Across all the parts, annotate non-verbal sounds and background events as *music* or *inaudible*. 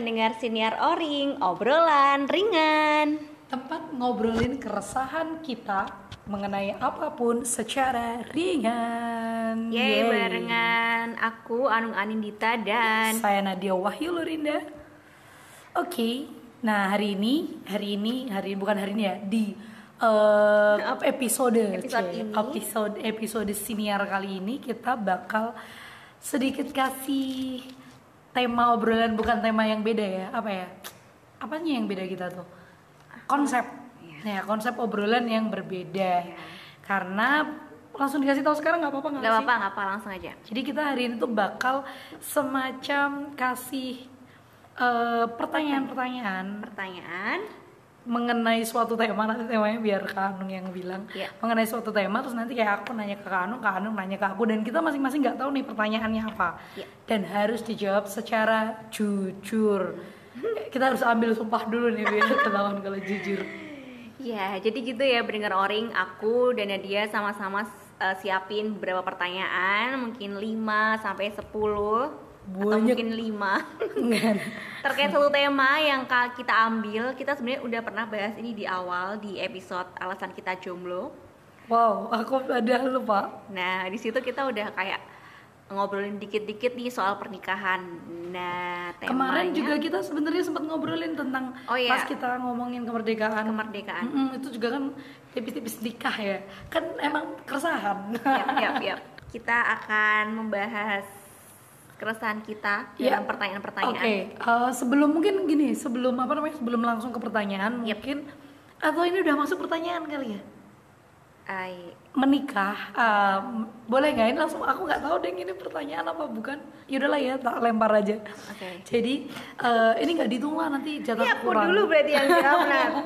pendengar siniar Oring, obrolan ringan. Tempat ngobrolin keresahan kita mengenai apa pun secara ringan. Yeay, barengan aku Anung Anindita dan Saya Nadia Wahyu Lurinda. Oke, nah hari ini, hari ini, hari bukan hari ini ya, di eh, episode Episode ini. episode episode siniar kali ini kita bakal sedikit kasih tema obrolan bukan tema yang beda ya, apa ya? Apanya yang beda kita tuh? Konsep. Ya, konsep obrolan yang berbeda. Karena langsung dikasih tahu sekarang nggak apa-apa nggak apa-apa, gak apa langsung aja. Jadi kita hari ini tuh bakal semacam kasih eh, pertanyaan-pertanyaan Pertanyaan, mengenai suatu tema nanti temanya biar Kak Anung yang bilang Iya. mengenai suatu tema terus nanti kayak aku nanya ke Kak Anung, Kak Anung nanya ke aku dan kita masing-masing nggak tahu nih pertanyaannya apa Iya. dan harus dijawab secara jujur. kita harus ambil sumpah dulu nih biar *laughs* ketahuan kalau jujur. ya jadi gitu ya pendengar Oring, aku dan Nadia sama-sama uh, siapin beberapa pertanyaan, mungkin 5 sampai 10 atau Banyak. mungkin 5 Enggak. *laughs* terkait satu tema yang kita ambil kita sebenarnya udah pernah bahas ini di awal di episode alasan kita jomblo Wow, aku ada lupa. nah di situ kita udah kayak ngobrolin dikit-dikit nih soal pernikahan nah temanya Kemarin juga kita sebenarnya sempat ngobrolin tentang Oh, iya. pas kita ngomongin kemerdekaan. kemerdekaan Mm-mm, itu juga kan tipis-tipis nikah ya. Kan emang keresahan. Yap, yap, *laughs* yap. kita akan membahas keresahan kita Ya. dalam pertanyaan-pertanyaan Oke, eh, sebelum mungkin gini, sebelum apa namanya? Sebelum langsung ke pertanyaan, Yap. mungkin atau ini udah masuk pertanyaan kali ya? Ai, Menikah, eh, boleh nggak? Ini langsung aku nggak tahu deh ini pertanyaan apa bukan? Yaudahlah ya, tak lempar aja. Oke. Jadi eh, ini nggak dihitung lah nanti jatah Ini aku kurang. dulu berarti yang jawab nah. *laughs*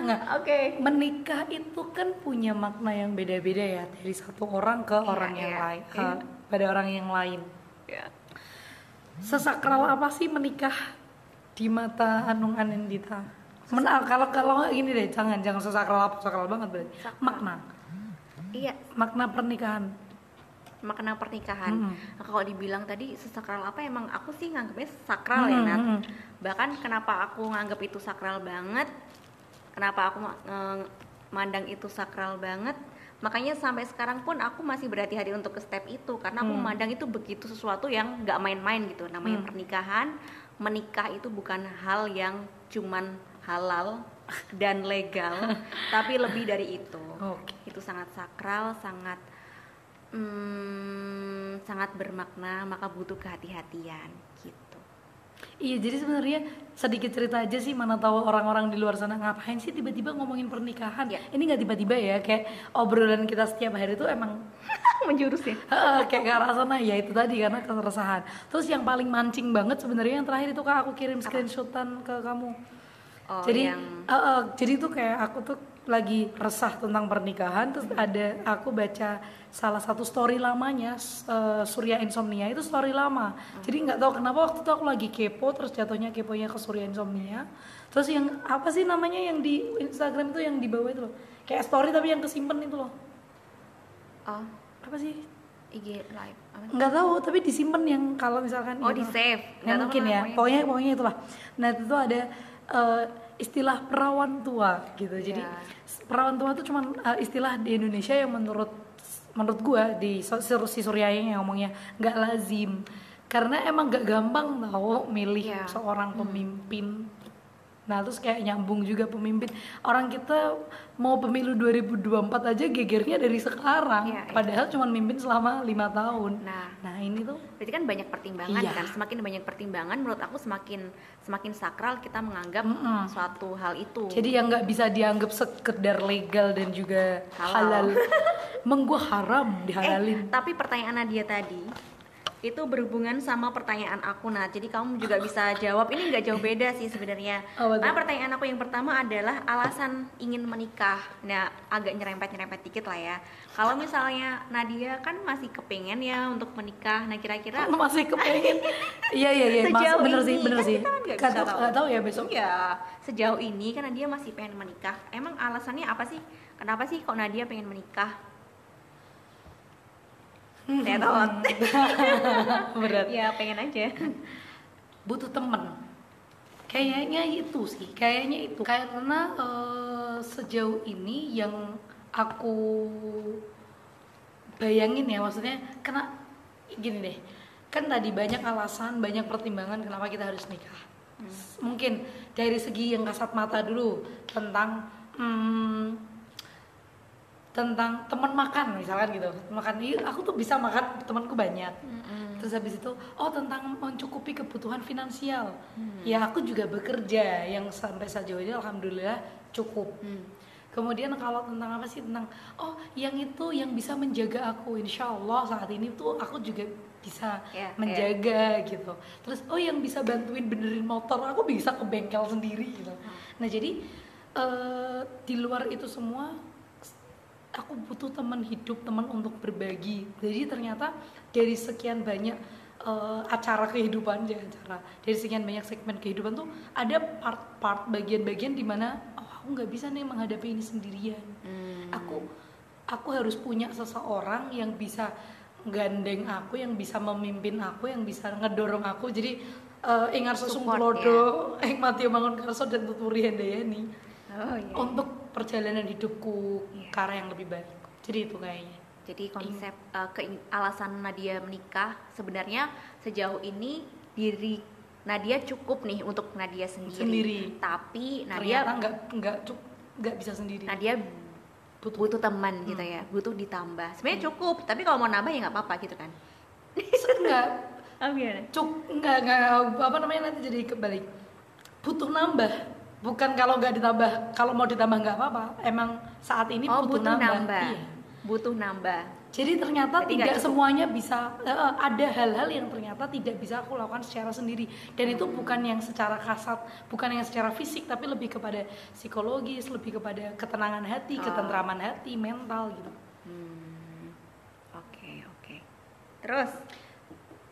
Nggak. Oke. menikah itu kan punya makna yang beda-beda ya dari satu orang ke orang yang iya. lain ke pada orang yang lain Ya. sesakral apa sih menikah di mata Anung Anindita Men, ah, kalau kalau gini deh jangan jangan sesakral apa sakral banget berarti Sakral. makna Iya, makna pernikahan makna pernikahan. Nah, kalau dibilang tadi sesakral apa emang aku sih nganggapnya sakral ya Mm-mm, Nat. mm-mm. Bahkan kenapa aku nganggap itu sakral banget? Kenapa aku nge- mandang itu sakral banget? Makanya sampai sekarang pun aku masih berhati-hati untuk ke step itu karena aku Hmm. memandang itu begitu sesuatu yang nggak main-main gitu. Namanya Hmm. pernikahan, menikah itu bukan hal yang cuman halal dan legal, *laughs* tapi lebih dari itu oke itu sangat sakral, sangat hmm, sangat bermakna, maka butuh kehati-hatian gitu. Iya jadi sebenarnya sedikit cerita aja sih mana tahu orang-orang di luar sana ngapain sih tiba-tiba ngomongin pernikahan. Iya. Ini nggak tiba-tiba ya kayak obrolan kita setiap hari itu emang *laughs* Menjurus ya. Kayak ke arah sana ya itu tadi karena keresahan. Terus yang paling mancing banget sebenarnya yang terakhir itu kak aku kirim screenshotan ke kamu. Oh, jadi yang eh, eh, jadi tuh kayak aku tuh lagi resah tentang pernikahan terus ada aku baca salah satu story lamanya eh, Surya Insomnia itu story lama. Jadi nggak tahu kenapa waktu itu aku lagi kepo terus jatuhnya keponya ke Surya Insomnia. Terus yang apa sih namanya yang di Instagram itu yang di bawah itu loh. Kayak story tapi yang kesimpan itu loh. oh Apa sih? IG live. Nggak tahu tapi disimpan yang kalau misalkan Oh, di save. Nggak mungkin ya pokoknya. pokoknya itulah nah itu tuh ada eh, istilah perawan tua gitu jadi Ya. s- perawan tua itu cuman eh, istilah di Indonesia yang menurut menurut gua di si Suryayang yang ngomongnya nggak lazim karena emang gak gampang tau milih Ya. seorang pemimpin Nah terus kayak nyambung juga pemimpin Orang kita mau pemilu 2024 aja gegernya dari sekarang iya. Padahal cuma mimpin selama lima tahun Nah, Nah ini tuh berarti kan banyak pertimbangan Iya. kan. Semakin banyak pertimbangan menurut aku semakin semakin sakral kita menganggap Mm-mm. suatu hal itu. jadi yang nggak bisa dianggap sekedar legal dan juga Halal. halal, *laughs* Emang gua haram eh, dihalalin tapi pertanyaan Nadia tadi itu berhubungan sama pertanyaan aku. Nah jadi kamu juga bisa jawab. Ini nggak jauh beda sih sebenarnya. Tuh? nah pertanyaan aku yang pertama adalah alasan ingin menikah. Nah agak nyerempet nyerempet dikit lah ya. Kalau misalnya Nadia kan masih kepengen ya untuk menikah. Nah kira-kira masih kepengen? *laughs* Iya iya iya. Sejauh bener sih ini, bener kan sih. kita kan nggak Nggak bisa tahu tahu. ya besok. Ya sejauh ini kan Nadia masih pengen menikah. Emang alasannya apa sih? Kenapa sih kok Nadia pengen menikah Tetot *laughs* berat. Ya pengen aja. Butuh temen. Kayaknya itu sih kayaknya itu. Karena eh, sejauh ini yang aku bayangin ya maksudnya kena gini deh. Kan tadi banyak alasan banyak pertimbangan kenapa kita harus nikah. Mungkin dari segi yang kasat mata dulu tentang hmm, tentang teman makan misalkan gitu. Makan iya aku tuh bisa makan temanku banyak. Terus habis itu oh tentang mencukupi kebutuhan finansial. Ya aku juga bekerja yang sampai sejauh ini alhamdulillah cukup. Hmm. kemudian kalau tentang apa sih? Tentang oh yang itu yang bisa menjaga aku insya Allah saat ini tuh aku juga bisa Ya, menjaga gitu. Terus oh yang bisa bantuin benerin motor aku bisa ke bengkel sendiri gitu. Nah jadi eh, di luar itu semua aku butuh teman hidup teman untuk berbagi jadi ternyata dari sekian banyak eh, acara kehidupan ya acara dari sekian banyak segmen kehidupan tuh ada part-part bagian-bagian di mana oh aku nggak bisa nih menghadapi ini sendirian Hmm. aku aku harus punya seseorang yang bisa gandeng aku yang bisa memimpin aku yang bisa ngedorong aku jadi eh ingat sesung Support, Tulodo, *laughs* Ing Matio Mangun Karso dan Tuturi Handayani Oh iya. untuk perjalanan hidupku. Ke arah yang lebih baik. Jadi itu kayaknya. Jadi konsep uh, keing- alasan Nadia menikah sebenarnya sejauh ini diri Nadia cukup nih untuk Nadia sendiri. Sendiri. Tapi Nadia nggak nggak nggak bisa sendiri. Nadia Butuh. butuh teman gitu ya, butuh ditambah. Sebenarnya cukup, tapi kalau mau nambah ya nggak apa-apa gitu kan. nggak *laughs* Oh gimana? cuk nggak nggak apa namanya nanti jadi kebalik. Butuh nambah. Bukan kalau nggak ditambah, kalau mau ditambah nggak apa-apa. Emang saat ini Oh butuh, butuh nambah. nambah. Iya. Butuh nambah. Jadi ternyata Jadi tidak semuanya bisa eh, ada hal-hal yang ternyata tidak bisa aku lakukan secara sendiri dan itu bukan yang secara kasat, bukan yang secara fisik tapi lebih kepada psikologis, lebih kepada ketenangan hati, Oh. ketentraman hati, mental gitu. Hmm. Oke oke. Terus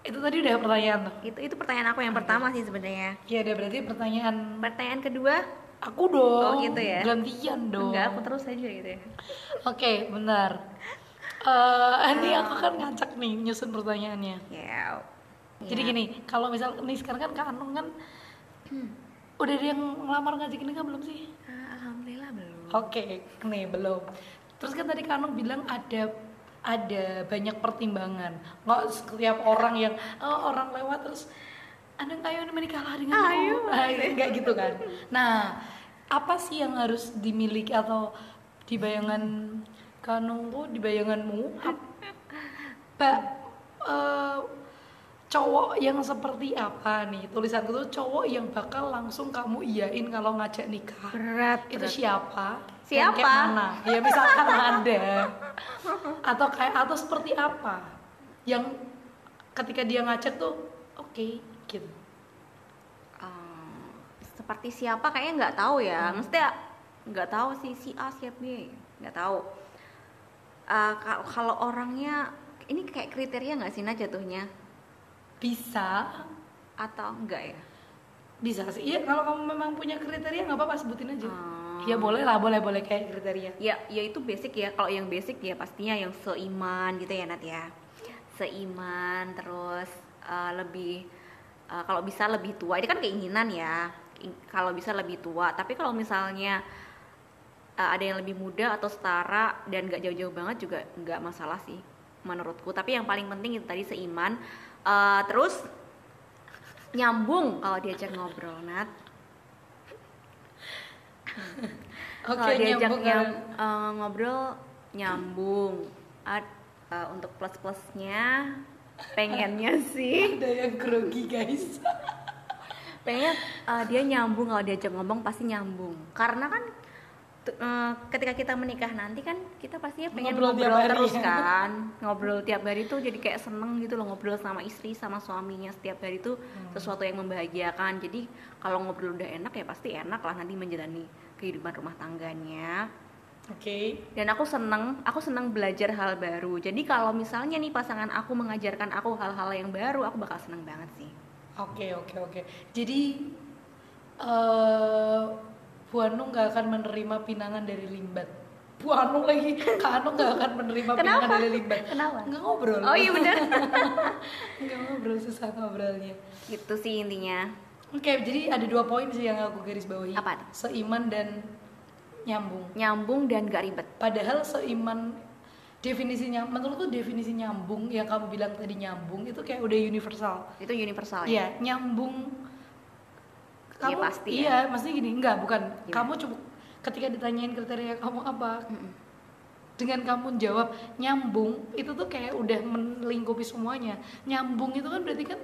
Itu tadi udah pertanyaan tuh. itu itu pertanyaan aku yang pertama sih sebenarnya. Ya udah berarti pertanyaan Pertanyaan kedua aku dong. Oh, gitu ya? Gantian dong. enggak aku terus aja gitu ya. Oke, benar. Eh, *laughs* ini aku kan ngacak nih nyusun pertanyaannya. Ya. Jadi gini, kalau misal nih sekarang kan Kak Anung kan udah ada yang ngelamar ngajak nikah belum sih? Ah, Alhamdulillah belum. Oke, nih belum. Terus kan tadi Kak Anung bilang ada ada banyak pertimbangan. Nggak setiap orang yang oh, orang lewat terus Anung ayo menikahlah dengan. Ayo. *laughs* Enggak gitu kan. Nah, apa sih yang harus dimiliki atau di bayangan Kak Anung tuh di bayanganmu? Pak eh, cowok yang seperti apa nih tulisanku tuh cowok yang bakal langsung kamu iyain kalau ngajak nikah Berat. itu siapa Dan Siapa? mana ya misalkan *laughs* ada. Atau kayak atau seperti apa? Yang ketika dia ngajak tuh oke gitu. Eh, seperti siapa? Kayaknya nggak tahu ya. Mestinya nggak tahu sih si A si B. Nggak tahu. Ka- kalau orangnya ini kayak kriteria nggak sih nah jatuhnya? Bisa. Atau enggak ya? bisa sih. Iya kalau kamu memang punya kriteria nggak apa-apa sebutin aja. Hmm. Ya boleh lah boleh boleh kayak kriteria Ya, ya itu basic ya. Kalau yang basic ya pastinya yang seiman gitu ya Nat ya. Seiman terus eh, lebih eh, kalau bisa lebih tua. Ini kan keinginan ya. Kalau bisa lebih tua. Tapi kalau misalnya eh, ada yang lebih muda atau setara dan nggak jauh-jauh banget juga nggak masalah sih menurutku. Tapi yang paling penting itu tadi seiman. Eh, terus nyambung kalau diajak ngobrol Nat. *laughs* oke Kalau diajak nyambung nyam- eh, ngobrol nyambung. Eh, untuk plus plusnya pengennya *laughs* sih. Ada yang grogi guys. *laughs* Pengennya eh, dia nyambung. Kalau diajak ngomong pasti nyambung. Karena kan eh, ketika kita menikah nanti kan kita pastinya pengen Ngobrol ngobrol, tiap hari. terus ya. kan. Ngobrol tiap hari tuh jadi kayak seneng gitu loh ngobrol sama istri sama suaminya. Setiap hari tuh Hmm. sesuatu yang membahagiakan. Jadi kalau ngobrol udah enak ya pasti enak lah nanti menjalani kehidupan rumah tangganya oke dan aku seneng aku seneng belajar hal baru jadi kalau misalnya nih pasangan aku mengajarkan aku hal-hal yang baru aku bakal seneng banget sih Oke oke oke. Jadi eh Bu Anu nggak akan menerima pinangan dari limbat. Bu Anu lagi, *laughs* Kak Anu nggak akan menerima Kenapa? pinangan dari Limbat. Kenapa? Nggak ngobrol. Oh iya bener. *laughs* Nggak ngobrol susah ngobrolnya. gitu sih intinya. Oke, jadi ada dua poin sih yang aku garis bawahi. Apa? Seiman dan nyambung. Nyambung dan gak ribet. Padahal seiman definisinya, menurutku definisi nyambung yang kamu bilang tadi nyambung itu kayak udah universal. Itu universal ya. Iya, nyambung. Iya, pasti ya. Iya, maksudnya gini, enggak, bukan. Gimana? Kamu coba ketika ditanyain kriteria kamu apa, Mm-mm. dengan kamu jawab nyambung, itu tuh kayak udah melingkupi semuanya. Nyambung itu kan berarti kan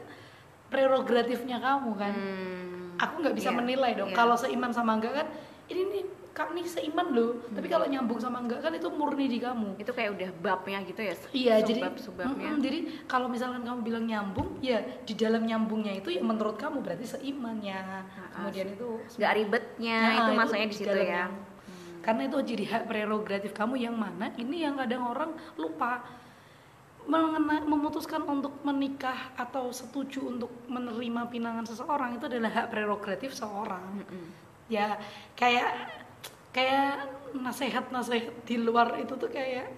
prerogatifnya kamu kan. Hmm, Aku nggak bisa iya, menilai dong. iya. Kalau seiman sama enggak kan, ini nih kamu nih seiman loh. Tapi Hmm. kalau nyambung sama enggak kan itu murni di kamu. itu kayak udah babnya gitu ya. Iya, jadi subabnya. Mm-mm, jadi kalau misalkan kamu bilang nyambung, ya di dalam nyambungnya itu ya menurut kamu berarti seimannya. Kemudian itu Gak ribetnya Nah, itu maksudnya di situ ya. yang- Karena itu jadi hak prerogatif kamu yang mana ini yang kadang orang lupa memutuskan untuk menikah atau setuju untuk menerima pinangan seseorang itu adalah hak prerogatif seorang. Mm-mm. Ya kayak kayak nasihat-nasihat di luar itu tuh kayak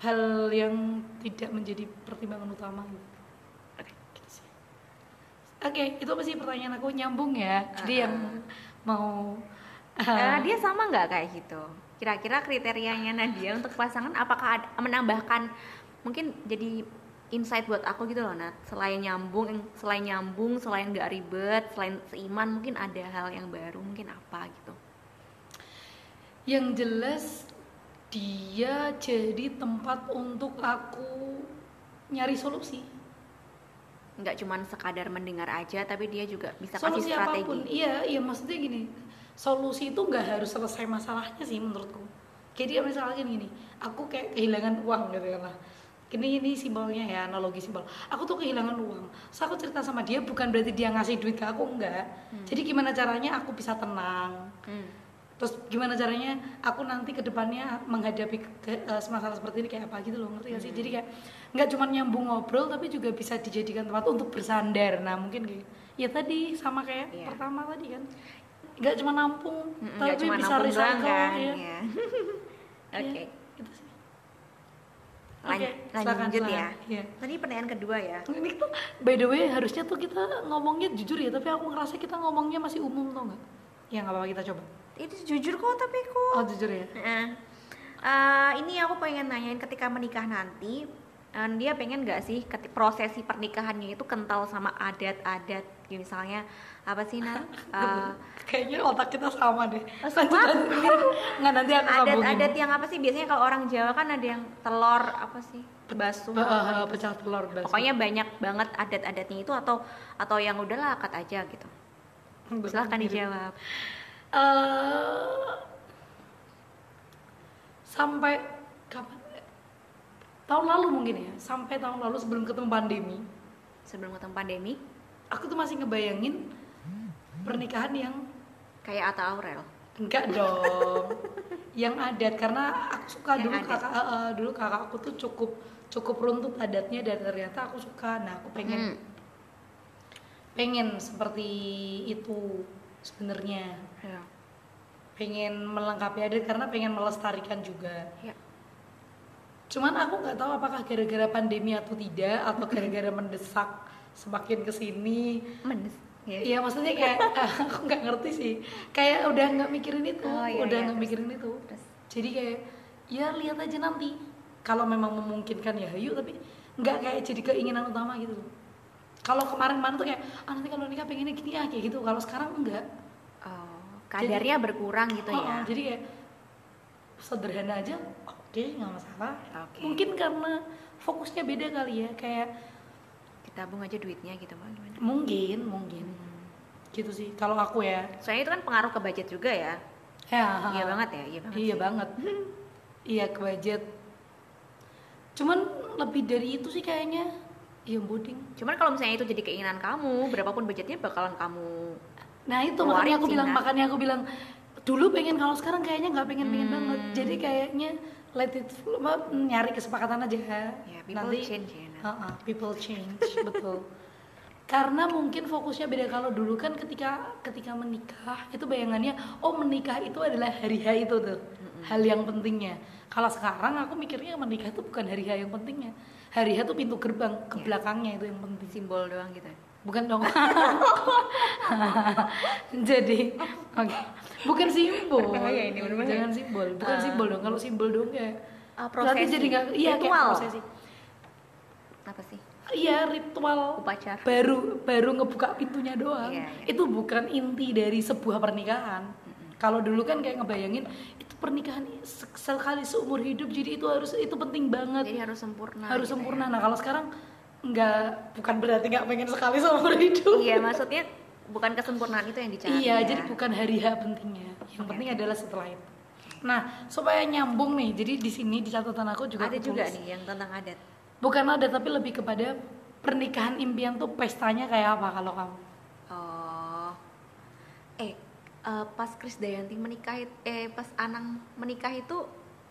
hal yang tidak menjadi pertimbangan utama gitu. Oke, gitu. Oke, itu pasti pertanyaan aku nyambung ya. Jadi yang mau Eh, dia sama nggak kayak gitu? Kira-kira kriterianya Nadia untuk pasangan apakah ada, menambahkan mungkin jadi insight buat aku gitu loh Nat selain nyambung selain nyambung selain nggak ribet selain seiman mungkin ada hal yang baru mungkin apa gitu yang jelas dia jadi tempat untuk aku nyari solusi. nggak cuman sekadar mendengar aja tapi dia juga bisa solusi kasih strategi apa pun. Iya, iya maksudnya gini. Solusi itu nggak harus selesai masalahnya sih menurutku. Dia misalnya gini, aku kayak kehilangan uang gitu kan lah. Ini ini simbolnya ya analogi simbol. Aku tuh kehilangan uang. Terus aku cerita sama dia bukan berarti dia ngasih duit ke aku enggak. Jadi gimana caranya aku bisa tenang. Hmm. Terus gimana caranya aku nanti ke depannya menghadapi ke, eh, masalah seperti ini kayak apa gitu loh ngerti gak sih? Jadi kayak nggak cuma nyambung ngobrol tapi juga bisa dijadikan tempat untuk bersandar. Nah mungkin kayak ya tadi sama kayak Iya. pertama tadi kan nggak cuma nampung Mm-mm, tapi nggak cuma bisa nampung recycle kan ya. ya. Iya, *laughs* oke gitu sih. Lan- Oke, lanjut silakan, ya. Iya. tadi pertanyaan kedua ya Ini tuh by the way harusnya tuh kita ngomongnya jujur ya tapi aku ngerasa kita ngomongnya masih umum tau nggak? Ya nggak apa-apa kita coba. itu jujur kok tapi kok Oh jujur ya. Eh, ini aku pengen nanyain ketika menikah nanti, eh, dia pengen nggak sih prosesi pernikahannya itu kental sama adat-adat, misalnya apa sih Nat? *laughs* Eh, Kayaknya otak kita sama deh. Oh, sama? *laughs* Nggak nanti aku sambungin. adat-adat yang apa sih? Biasanya kalau orang Jawa kan ada yang telur apa sih? Basuh. Eh, eh, pecah telur bakso. Pokoknya banyak banget adat-adatnya itu atau atau yang udahlah akad aja gitu. Silahkan dijawab. Eh, sampai kapan? Tahun lalu mungkin ya. Sampai tahun lalu sebelum ketemu pandemi, Sebelum ketemu pandemi, aku tuh masih ngebayangin pernikahan yang kayak Atta Aurel. enggak dong. yang adat karena aku suka Yang dulu adat. kakak eh, dulu kakak aku tuh cukup cukup runtut adatnya dan ternyata aku suka. Nah, aku pengen Hmm. pengen seperti itu sebenarnya. Ya. pengen melengkapi adat karena pengen melestarikan juga. Ya. Cuman aku nggak tahu apakah gara-gara pandemi atau tidak atau gara-gara mendesak semakin ke sini. Mendes. Ya. Iya maksudnya kayak *laughs* aku nggak ngerti sih. Kayak udah nggak mikirin itu, Oh, iya, udah iya, nggak terus. mikirin itu. Terus. Jadi kayak ya lihat aja nanti. Kalau memang memungkinkan ya hayu tapi nggak kayak jadi keinginan utama gitu. Kalau kemarin-kemarin tuh kayak ah nanti kalau nikah pengennya gini ya kayak gitu. Kalau sekarang enggak. Oh, kadarnya berkurang gitu Oh, ya. oh, jadi kayak sederhana aja oke nggak masalah Oke. mungkin karena fokusnya beda kali ya kayak Kita tabung aja duitnya gitu. Gimana? mungkin mungkin gitu sih kalau aku ya Soalnya itu kan pengaruh ke budget juga ya. ya Iya banget ya, iya banget. iya sih. banget *laughs* iya ke budget cuman lebih dari itu sih kayaknya iya boding Cuman kalau misalnya itu jadi keinginan kamu, berapapun budgetnya bakalan kamu nah itu makanya aku sih, bilang Nak. makanya aku bilang dulu pengen kalau sekarang kayaknya nggak pengen pengen Hmm. banget jadi kayaknya let it flow, nyari kesepakatan aja. Ya people nanti change ya. Nat. Ha-ha, people change *laughs* betul. Karena mungkin fokusnya beda. Kalau dulu kan ketika ketika menikah itu bayangannya oh menikah itu adalah hari H itu tuh hal yang pentingnya. Kalau sekarang aku mikirnya menikah itu bukan hari H yang pentingnya. Hari H itu pintu gerbang ke Iya. belakangnya itu yang penting. Simbol doang gitu. Bukan dong. *laughs* Jadi *laughs* oke bukan simbol. Berbahaya *laughs* ini, berbahaya. jangan simbol. Bukan Ah. simbol dong. Kalau simbol dong kayak Ah, nanti prosesi. jadi nggak iya kayak Ritual. prosesi. Apa sih? Iya ritual. Upacara. Baru baru ngebuka pintunya doang. Iya, iya. itu bukan inti dari sebuah pernikahan. Kalau dulu kan kayak ngebayangin itu pernikahan se- sekali seumur hidup jadi itu harus itu penting banget. Jadi harus sempurna harus gitu sempurna. ya. nah kalau sekarang nggak bukan berarti nggak pengen sekali seumur hidup. Iya maksudnya bukan kesempurnaan itu yang dicari iya ya. jadi bukan hari H pentingnya. Yang Oke, penting adalah setelah itu. Nah supaya nyambung nih jadi di sini di catatan aku juga ada juga nih yang tentang adat. Bukan ada tapi lebih kepada pernikahan impian tuh pestanya kayak apa kalau kamu? Oh. Eh eh, pas Krisdayanti menikah eh pas Anang menikah itu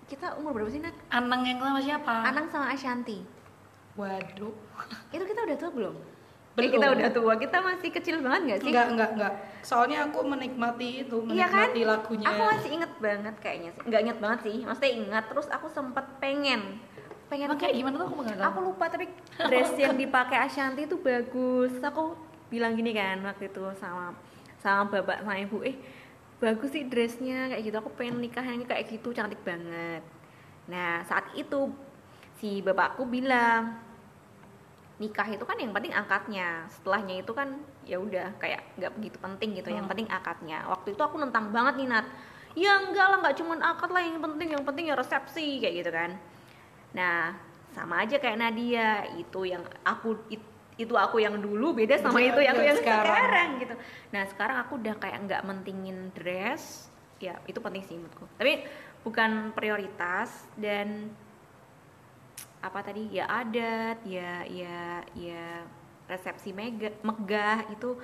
kita umur berapa sih Nat? Anang yang sama siapa? Anang sama Ashanti. Waduh. Itu kita udah tua belum? Eh, kita udah tua kita masih kecil banget gak sih? enggak enggak enggak soalnya aku menikmati itu Iya kan? menikmati lagunya Aku masih inget banget kayaknya sih. Nggak inget banget sih. Maksudnya ingat. Terus aku sempet pengen. Pengen Emang kayak gimana tuh aku nggak Aku lupa tapi dress yang dipakai Ashanti itu bagus. Terus aku bilang gini kan waktu itu sama sama bapak sama ibu, eh bagus sih dressnya kayak gitu. Aku pengen nikahnya kayak gitu cantik banget. Nah saat itu si bapakku bilang nikah itu kan yang penting akadnya. Setelahnya itu kan ya udah kayak nggak begitu penting gitu. Yang Hmm. penting akadnya. Waktu itu aku nentang banget nih Nat. Ya enggak lah nggak cuman akad lah yang penting yang penting ya resepsi kayak gitu kan. Nah, sama aja kayak Nadia, itu yang aku it- itu aku yang dulu beda sama Iya, itu yang iya, yang sekarang. sekarang. gitu. Nah, sekarang aku udah kayak nggak mentingin dress. Ya, itu penting sih menurutku. Tapi bukan prioritas dan apa tadi? Ya adat, ya ya ya resepsi mega, megah itu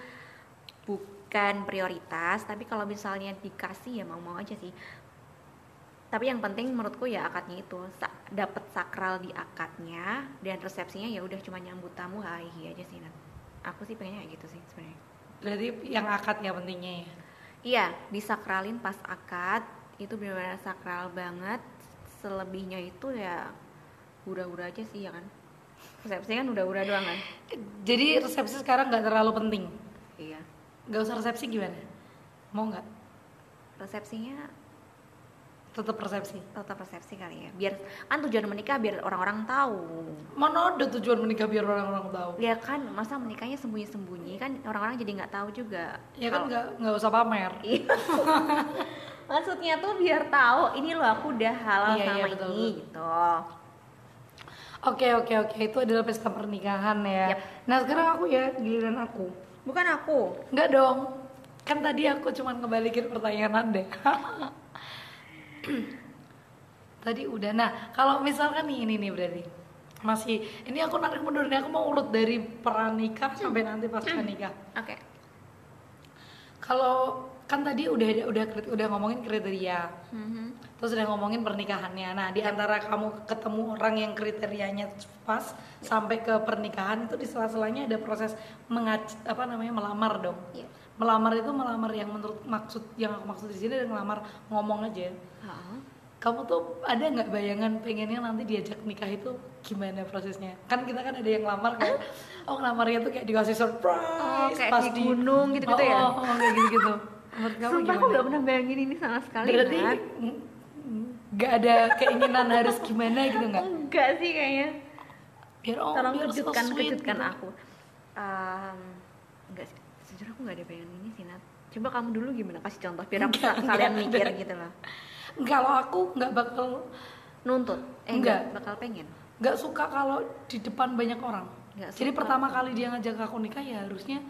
bukan prioritas, tapi kalau misalnya dikasih ya mau-mau aja sih tapi yang penting menurutku ya akadnya itu dapat sakral di akadnya dan resepsinya ya udah cuma nyambut tamu hai aja sih Nat. aku sih pengennya kayak gitu sih sebenarnya berarti yang akad ya pentingnya ya iya disakralin pas akad itu benar-benar sakral banget selebihnya itu ya hura-hura aja sih ya kan? Resepsinya kan hura-hura doang kan? Jadi resepsi sekarang nggak terlalu penting? Iya. Nggak usah resepsi gimana? Mau nggak? Resepsinya tetap resepsi? Tetap resepsi kali ya biar kan tujuan menikah biar orang-orang tahu. Mana ada tujuan menikah biar orang-orang tahu? Ya kan masa menikahnya sembunyi-sembunyi kan orang-orang jadi nggak tahu juga. Ya kan nggak nggak usah pamer. Iya. *laughs* Maksudnya tuh biar tahu ini loh aku udah halal Iya, sama iya, betul, ini betul. gitu. Oke oke oke itu adalah pesta pernikahan ya. Yap. Nah sekarang aku ya giliran aku. Bukan aku. Enggak dong. Kan tadi aku cuma ngebalikin pertanyaan anda. *clears throat* tadi udah. Nah kalau misalkan nih ini nih berarti masih ini aku narik mundur nih aku mau urut dari pranikah sampai nanti pas nikah. Oke. Kalau kan tadi udah udah udah ngomongin kriteria. Mhm. Terus udah ngomongin pernikahannya. Nah, di antara kamu ketemu orang yang kriterianya pas sampai ke pernikahan itu di sela-selanya ada proses mengaj apa namanya melamar dong. Iya. Melamar itu melamar yang menurut maksud yang aku maksud di sini adalah ngelamar ngomong aja. Heeh. Kamu tuh ada nggak bayangan pengennya nanti diajak nikah itu gimana prosesnya? Kan kita kan ada yang lamar kayak oh ngelamarnya tuh kayak dikasih surprise Oh, kayak di gunung gitu-gitu oh, ya? Oh, oh, kayak gitu-gitu. Menurut kamu Sumpah aku gak pernah bayangin ini sama sekali. Berarti mm, nggak ada keinginan harus gimana gitu nggak? enggak sih kayaknya. Biar oh Tolong biar so kejutkan sweet kejutkan gitu. aku. Em, enggak sih. Sejujurnya aku gak ada bayangan ini sih Nat. Coba kamu dulu gimana? Kasih contoh biar aku Enggak, kalian enggak mikir ada. gitu loh. Kalau aku nggak bakal Nuntut. Eh Enggak. enggak, bakal pengen. nggak suka kalau di depan banyak orang. Nggak Jadi suka. pertama kali dia ngajak aku nikah ya harusnya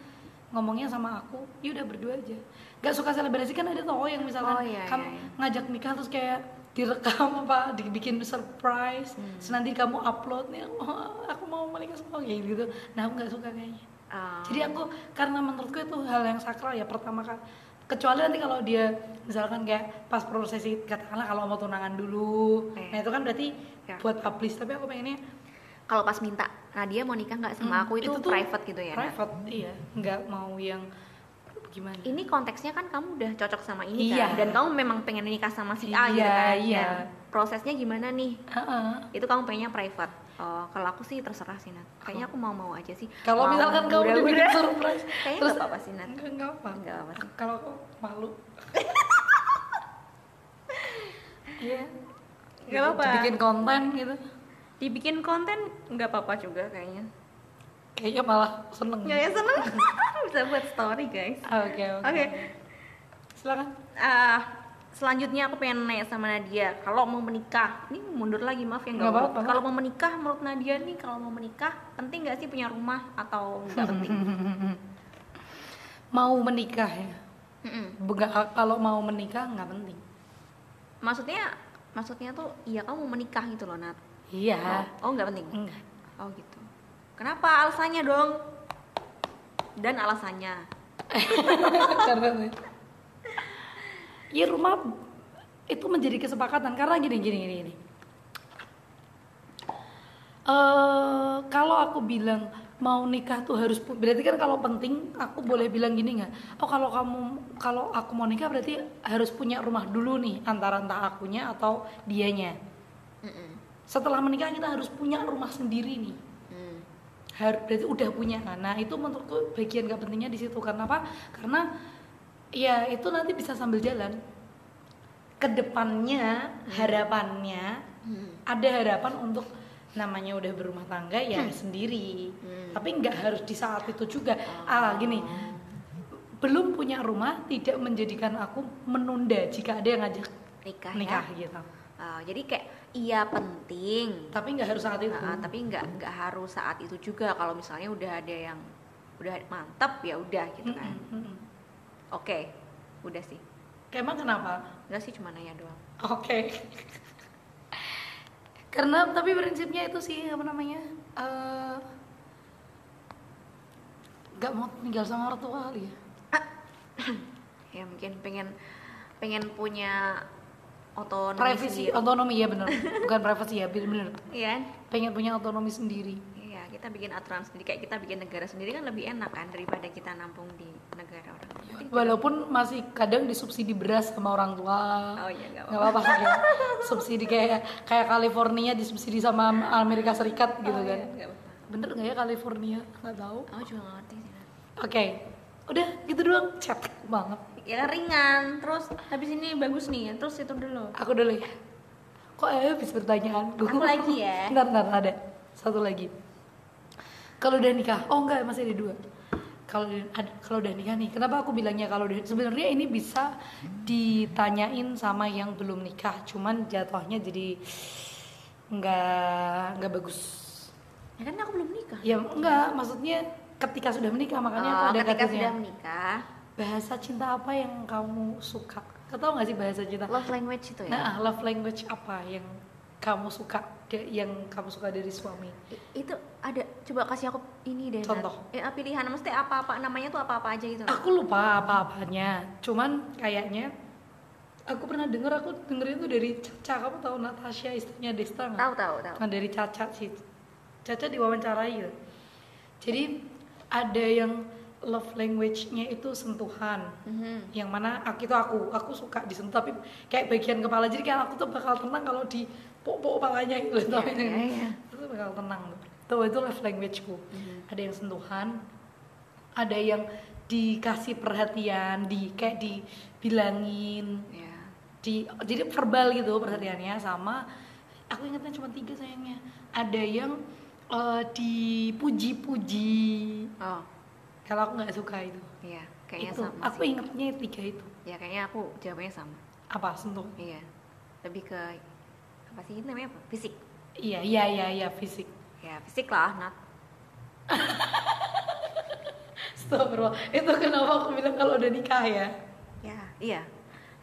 ngomongnya sama aku, ya udah berdua aja. Nggak suka selebrasi kan ada tau yang misalkan Oh, iya, kamu iya, iya. ngajak nikah terus kayak direkam apa dibikin surprise, Hmm. terus nanti kamu upload nih, oh, aku mau menikah sama kamu," kayak gitu. Nah aku nggak suka kayaknya. Em, Jadi aku karena menurutku itu hal yang sakral ya pertama kali kecuali nanti kalau dia misalkan kayak pas prosesi katakanlah kalau mau tunangan dulu Iya. nah itu kan berarti Ya. buat publish tapi aku pengennya kalau pas minta Nadia mau nikah nggak sama Hmm, aku itu, tuh private gitu ya private iya nggak mau yang gimana? Ini konteksnya kan kamu udah cocok sama ini Iya. kan? Dan kamu memang pengen nikah sama si A gitu Iya, kan iya. Dan prosesnya gimana nih? Heeh. itu kamu pengennya private. Oh kalau aku sih terserah sih Nat. Kayaknya aku mau mau aja sih. Kalau misalkan kamu udah bikin surprise. *laughs* Kayaknya terus apa-apa sih Nat. Enggak enggak apa. Nggak apa-apa sih. kalau aku malu. *laughs* Iya. Nggak apa-apa. bikin konten gitu. Dibikin konten nggak apa-apa juga kayaknya kayaknya malah seneng. Ya ya seneng. *laughs* Bisa buat story guys. Oke oke. Oke. silakan. Ah, selanjutnya aku pengen nanya sama Nadia. Kalau mau menikah ini mundur lagi maaf ya nggak apa-apa. kalau mau menikah menurut Nadia nih kalau mau menikah penting nggak sih punya rumah atau nggak penting? *laughs* Mau menikah ya? Mm-mm. Enggak, kalau mau menikah nggak penting. Maksudnya maksudnya tuh iya kamu mau menikah gitu loh Nat. Iya. Oh nggak penting? Enggak oh gitu kenapa alasannya dong dan alasannya *laughs* karena ya rumah itu menjadi kesepakatan karena gini gini gini, gini. Eh, kalau aku bilang mau nikah tuh harus berarti kan kalau penting aku boleh bilang gini nggak oh kalau kamu kalau aku mau nikah berarti harus punya rumah dulu nih antara entah akunya atau dianya Mm-mm. setelah menikah kita harus punya rumah sendiri nih Mm. Harus berarti udah punya. Kan nah itu menurutku bagian gak pentingnya di situ. Karena apa? Karena ya itu nanti bisa sambil jalan. Ke depannya harapannya Hmm. ada harapan untuk namanya udah berumah tangga ya sendiri. Hmm. tapi nggak harus di saat itu juga. Ah gini. Belum punya rumah tidak menjadikan aku menunda jika ada yang ngajak nikah, nikah ya? gitu Ah, jadi kayak iya penting tapi nggak harus saat itu Ah, tapi nggak nggak harus saat itu juga kalau misalnya udah ada yang udah mantap ya udah gitu kan Mm-mm, mm-mm. oke udah sih emang kenapa enggak sih cuma nanya doang Oke. *laughs* Karena tapi prinsipnya itu sih apa namanya? gak mau tinggal sama orang tua kali ya. *laughs* ya mungkin pengen pengen punya otonomi Privacy, sendiri otonomi ya bener. *laughs* Bukan privacy ya, bener. iya kan? Pengen punya otonomi sendiri. iya kita bikin aturan sendiri kayak kita bikin negara sendiri kan lebih enak kan daripada kita nampung di negara orang Walaupun masih kadang disubsidi beras sama orang tua. oh iya nggak Gak apa-apa ya. Subsidi kayak kayak California disubsidi sama Amerika Serikat gitu Oh, kan. iya, apa-apa. Bener nggak ya California? Nggak tahu. aku juga nggak ngerti sih. Oke. Udah gitu doang. Chat banget. Ya kan ringan terus habis ini bagus nih terus itu dulu Aku dulu ya. Kok habis pertanyaan? Aku lagi ya. *laughs* Bentar, bentar, ada. Satu lagi. Kalau udah nikah, oh enggak masih ada dua. Kalau kalau udah nikah nih, kenapa aku bilangnya kalau sebenarnya ini bisa ditanyain sama yang belum nikah, cuman jatuhnya jadi nggak nggak bagus. ya kan aku belum nikah Ya enggak, maksudnya ketika sudah menikah makanya aku Oh, ada ketika kasusnya. sudah menikah Bahasa cinta apa yang kamu suka? Tahu nggak sih bahasa cinta? love language itu ya Nah, love language apa yang kamu suka yang kamu suka dari suami? Itu ada coba kasih aku ini deh. Contoh. eh, pilihan mesti apa apa namanya tuh apa apa aja gitu. Aku lupa apa-apanya. Cuman kayaknya aku pernah denger aku dengerin itu dari Caca. Kamu tahu Natasha istrinya Desta nggak? tahu tahu tahu Nah, dari Caca sih. Caca diwawancarai gitu. Jadi ada yang love language-nya itu sentuhan. Mhm. Yang mana aku itu aku, aku suka disentuh tapi kayak bagian kepala. Jadi kayak aku tuh bakal tenang kalau di pok-pok kepalanya gitu. Iya, Tapi iya, iya. itu bakal tenang tuh. Itu love language-ku. Mhm. Ada yang sentuhan, ada yang dikasih perhatian, di kayak dibilangin, ya di jadi verbal gitu perhatiannya sama aku ingatnya cuma tiga sayangnya ada yang eh, dipuji-puji oh kalau aku nggak suka itu. Iya kayaknya itu sama aku sih. ingatnya tiga itu. Ya kayaknya aku jawabannya sama. Apa sentuh? Iya lebih ke apa sih itu namanya apa? Fisik. Iya iya iya iya fisik. Ya fisik lah Nat. *laughs* Stop bro itu kenapa aku bilang kalau udah nikah ya? Ya iya.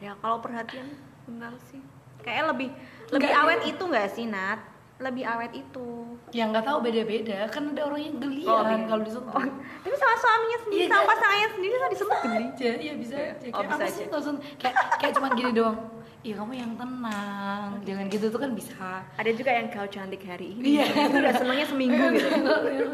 Ya kalau perhatian enggak sih. Kayak lebih lebih Enggak, awet itu nggak sih Nat lebih awet itu yang nggak tahu beda-beda kan ada orang yang geli Oh, kan iya. kalau disentuh Oh, tapi sama suaminya sendiri Iya, sama iya. pasangannya sendiri kan disentuh geli aja iya bisa Iya. aja Oh, kayak bisa aja. Tosun? kayak kayak cuman gini doang ya kamu yang tenang jangan gitu tuh kan bisa ada juga yang kau cantik hari ini Iya. itu udah senengnya seminggu gitu *laughs*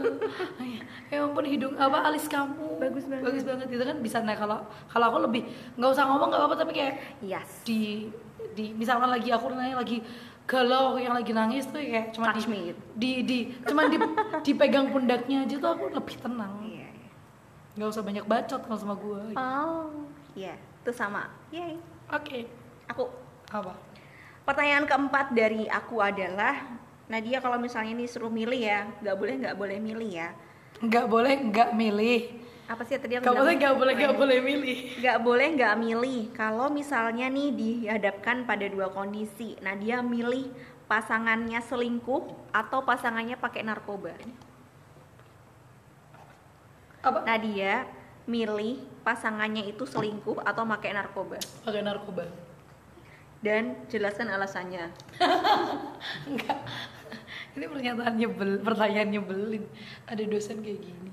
ya ampun hidung apa alis kamu Bagus banget. bagus banget gitu kan bisa nah kalau kalau aku lebih nggak usah ngomong nggak apa-apa tapi kayak yes di di misalkan lagi aku nanya lagi galau yang lagi nangis tuh kayak cuma Touch di, me gitu. di di cuma di *laughs* dipegang pundaknya aja tuh aku lebih tenang. Iya iya. nggak usah banyak bacot kalau sama gue oh iya. Itu sama. Yay. Oke. Aku. Apa? Pertanyaan keempat dari aku adalah Nadia kalau misalnya nih suruh milih ya nggak boleh nggak boleh milih ya? Nggak boleh nggak milih apa sih tadi aku boleh nggak boleh nggak boleh milih. Nggak boleh nggak milih. Kalau misalnya nih dihadapkan pada dua kondisi Nadia milih pasangannya selingkuh atau pasangannya pakai narkoba? Apa? Nadia milih pasangannya itu selingkuh atau pakai narkoba? Pakai narkoba. Dan jelaskan alasannya. *laughs* Enggak. Ini pernyataan nyebel, pertanyaan nyebelin. Ada dosen kayak gini.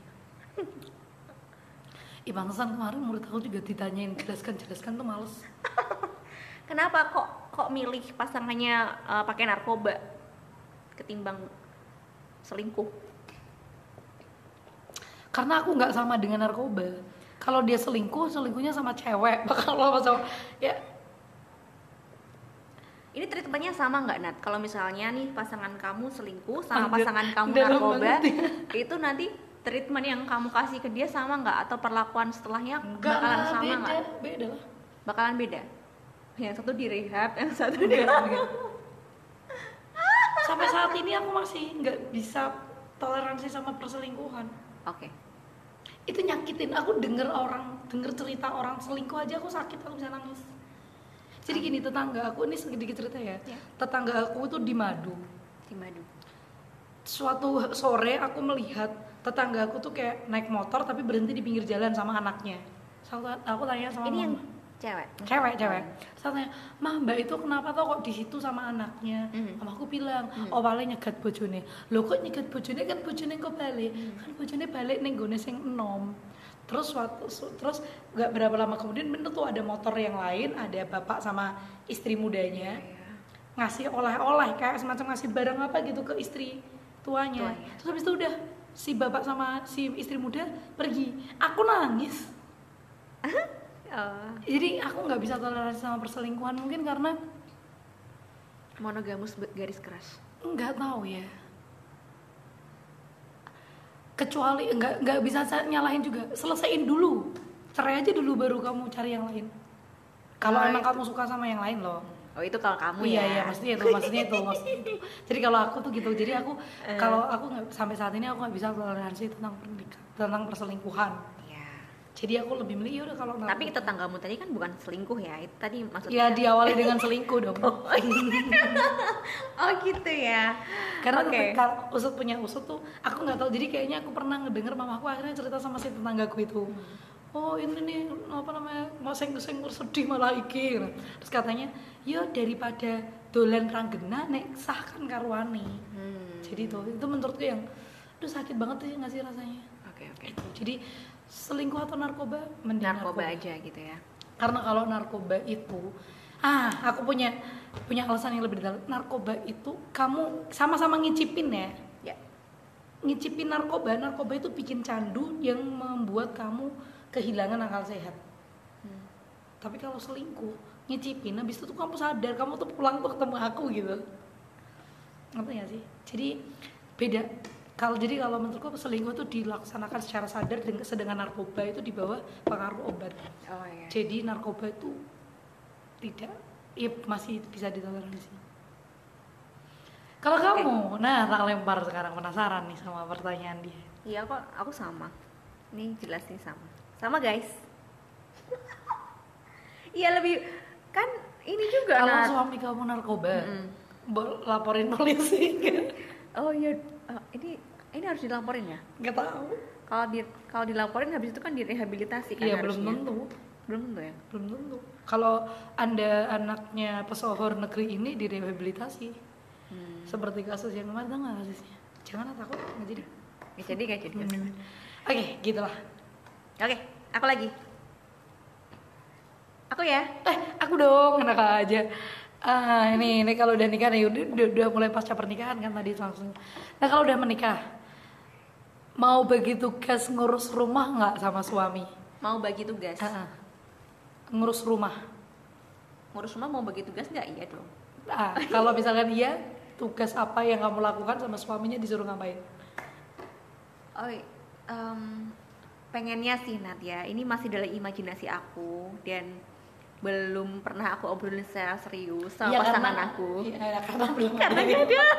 Ih, kemarin murid aku juga ditanyain jelaskan jelaskan tuh males. *laughs* kenapa kok kok milih pasangannya eh, pakai narkoba ketimbang selingkuh Karena aku nggak sama dengan narkoba. Kalau dia selingkuh, selingkuhnya sama cewek. *laughs* Kalau sama ya ini treatmentnya sama nggak Nat? Kalau misalnya nih pasangan kamu selingkuh sama pasangan kamu narkoba, banget itu nanti treatment yang kamu kasih ke dia sama nggak? Atau perlakuan setelahnya enggak bakalan lah, sama beda, nggak? beda lah. Bakalan beda. Yang satu di rehab, yang satu di enggak. *laughs* Sampai saat ini aku masih nggak bisa toleransi sama perselingkuhan. Oke. Itu nyakitin. Aku denger orang, denger cerita orang selingkuh aja aku sakit, aku bisa nangis. Jadi gini tetangga aku ini sedikit cerita ya. Ya. Tetangga aku itu di Madu. Di madu. Suatu sore aku melihat tetangga aku tuh kayak naik motor tapi berhenti di pinggir jalan sama anaknya. Satu aku tanya sama Ini yang mama. cewek. cewek cewek saya tanya mah mbak itu kenapa tau kok di situ sama anaknya Mhm. mama aku bilang Mhm. oh paling nyegat bojone lo kok nyegat bojone kan bojone kok balik kan bojone balik nih gue sing enom terus waktu su- terus nggak berapa lama kemudian bener tuh ada motor yang lain ada bapak sama istri mudanya Iya. ngasih oleh-oleh kayak semacam ngasih barang apa gitu ke istri tuanya. Tuanya. Terus habis itu udah si bapak sama si istri muda pergi. Aku nangis. Oh, Jadi aku nggak bisa toleransi sama perselingkuhan mungkin karena monogamus garis keras. nggak tahu ya. Kecuali nggak nggak bisa saya nyalahin juga. Selesaiin dulu. Cerai aja dulu baru kamu cari yang lain. Kalau Oh, emang itu. kamu suka sama yang lain loh. Oh itu kalau kamu iya ya. iya maksudnya itu maksudnya itu maksudnya itu jadi kalau aku tuh gitu jadi aku Eh. kalau aku nggak sampai saat ini aku nggak bisa toleransi tentang pernikahan tentang perselingkuhan Iya. jadi aku lebih milih ya udah kalau Tapi tetanggamu tadi kan bukan selingkuh ya. Itu tadi maksudnya. ya diawali dengan selingkuh dong Oh *laughs* gitu ya. karena Oke. kalau usut punya usut tuh aku nggak tahu jadi kayaknya aku pernah ngedenger mamaku akhirnya cerita sama si tetanggaku itu oh ini nih apa namanya mau seng seng sedih malah iki terus katanya yo daripada dolan ranggena nek sah kan karuani Hmm. jadi itu itu menurutku yang aduh sakit banget sih nggak sih rasanya Oke oke. Itu. jadi selingkuh atau narkoba mending Narkoba aja gitu ya. karena kalau narkoba itu ah aku punya punya alasan yang lebih dalam narkoba itu kamu sama-sama ngicipin ya Ya. ngicipin narkoba narkoba itu bikin candu yang membuat kamu kehilangan akal sehat Hmm. tapi kalau selingkuh ngicipin habis itu tuh kamu sadar kamu tuh pulang tuh ketemu aku gitu ngerti gak sih jadi beda kalau jadi kalau menurutku selingkuh itu dilaksanakan secara sadar dengan sedangkan narkoba itu di bawah pengaruh obat Oh iya. jadi narkoba itu tidak ya masih bisa ditoleransi kalau Oke. kamu nah tak lempar sekarang penasaran nih sama pertanyaan dia Iya kok aku sama. Ini jelas nih sama. Sama guys. Iya lebih kan ini juga kalau Nat. suami kamu narkoba Mm-mm. bo- laporin polisi *laughs* Oh iya, eh, ini ini harus dilaporin ya. nggak tahu Kalau di kalau dilaporin habis itu kan direhabilitasi kan iya belum tentu Belum tentu ya. belum tentu kalau anda anaknya pesohor negeri ini direhabilitasi Hmm. seperti kasus yang kemarin nggak kasusnya jangan takut nggak jadi Nggak jadi nggak jadi. Hmm. oke gitulah Oke, aku lagi. Aku ya. Eh, aku dong, enak aja. Ah, ini ini kalau udah nikah nih udah, udah, udah mulai pasca pernikahan kan tadi langsung. Nah, kalau udah menikah mau bagi tugas ngurus rumah nggak sama suami? Mau bagi tugas. Ah. ngurus rumah. Ngurus rumah mau bagi tugas nggak? Iya dong. Ah, kalau misalkan iya, tugas apa yang kamu lakukan sama suaminya disuruh ngapain? Oh, em, pengennya sih Nat ya. Ini masih dalam imajinasi aku dan belum pernah aku obrolin secara serius sama Iya, pasangan karena- aku. Iya, karena belum *laughs* Karena ada. nggak ada. *laughs*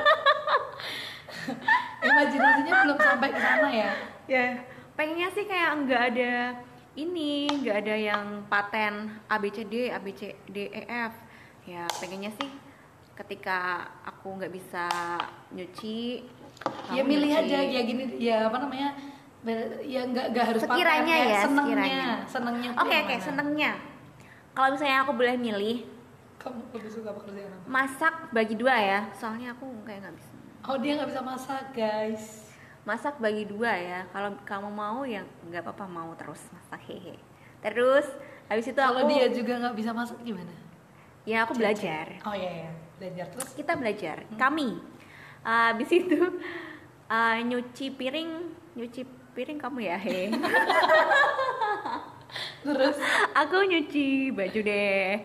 Imajinasinya belum sampai ke sana ya. ya pengennya sih kayak nggak ada ini nggak ada yang paten A B C D A B C D E F ya pengennya sih ketika aku nggak bisa nyuci ya milih nyuci. aja ya gini ya apa namanya ber- ya nggak nggak harus sekiranya pakai, ya senengnya. sekiranya. Senengnya oke oke mana? senengnya. Kalau misalnya aku boleh milih kamu lebih suka pekerjaan apa masak bagi dua ya. Soalnya aku kayak nggak bisa. Oh dia nggak bisa masak guys. Masak bagi dua ya. Kalau kamu mau ya nggak apa-apa. Mau terus masak hehe. Terus habis itu kalau aku dia juga nggak bisa masak gimana? Ya aku belajar. Oh iya ya belajar terus? Kita belajar. Kami. Uh, habis itu uh, *laughs* nyuci piring nyuci piring kamu ya he? *laughs* Terus? Aku nyuci baju deh.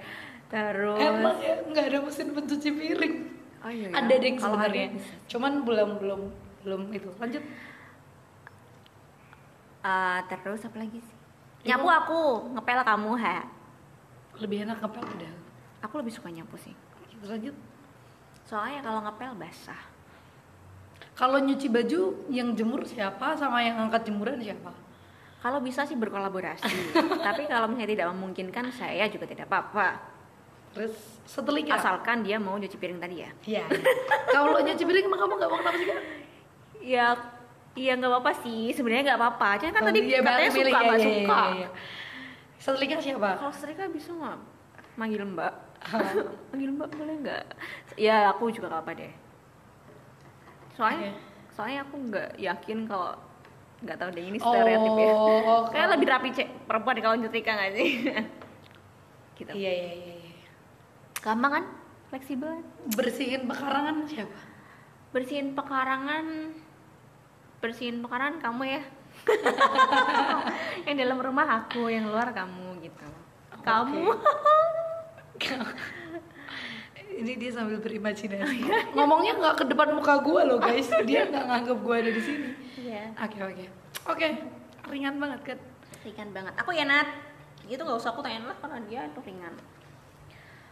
Terus? Emang ya nggak ada mesin pencuci piring. Oh, iya, iya. ada deh sebenarnya. cuman belum belum belum itu. Lanjut. Uh, terus apa lagi sih? Ya, nyapu aku. Ngepel kamu ha lebih enak ngepel udah aku lebih suka nyapu sih. Lanjut. Soalnya kalau ngepel basah kalau nyuci baju yang jemur siapa? Sama yang angkat jemuran siapa? Kalau bisa sih berkolaborasi. *laughs* Tapi kalau misalnya tidak memungkinkan saya juga tidak apa-apa. Terus setelika asalkan dia mau nyuci piring tadi ya. Iya. Kalau nyuci piring emang kamu nggak mau kenapa sih kan? ya iya nggak apa-apa sih. Sebenarnya nggak apa-apa. Cuman kan Oh, tadi iya, katanya suka iya, nggak iya, suka. iya, iya. Setelika siapa? kalau setrika bisa nggak? Manggil mbak. *laughs* Manggil mbak boleh nggak? Ya aku juga nggak apa deh soalnya Oke. soalnya aku nggak yakin kalau nggak tahu deh ini stereotip ya Oh, kayak lebih rapi cek perempuan kalau nyetrika nggak sih *laughs* gitu Iya iya iya. iya. gampang kan fleksibel? Bersihin pekarangan siapa? bersihin pekarangan bersihin pekarangan kamu ya *laughs* yang dalam rumah aku yang luar kamu gitu kamu *laughs* Ini dia sambil berimajinasi. Ngomongnya nggak ke depan muka gua loh guys. *laughs* Dia nggak nganggap gua ada di sini. iya Oke oke. Oke. Ringan banget kan? ringan banget aku ya Nat itu nggak usah aku tanyain lah karena dia itu ringan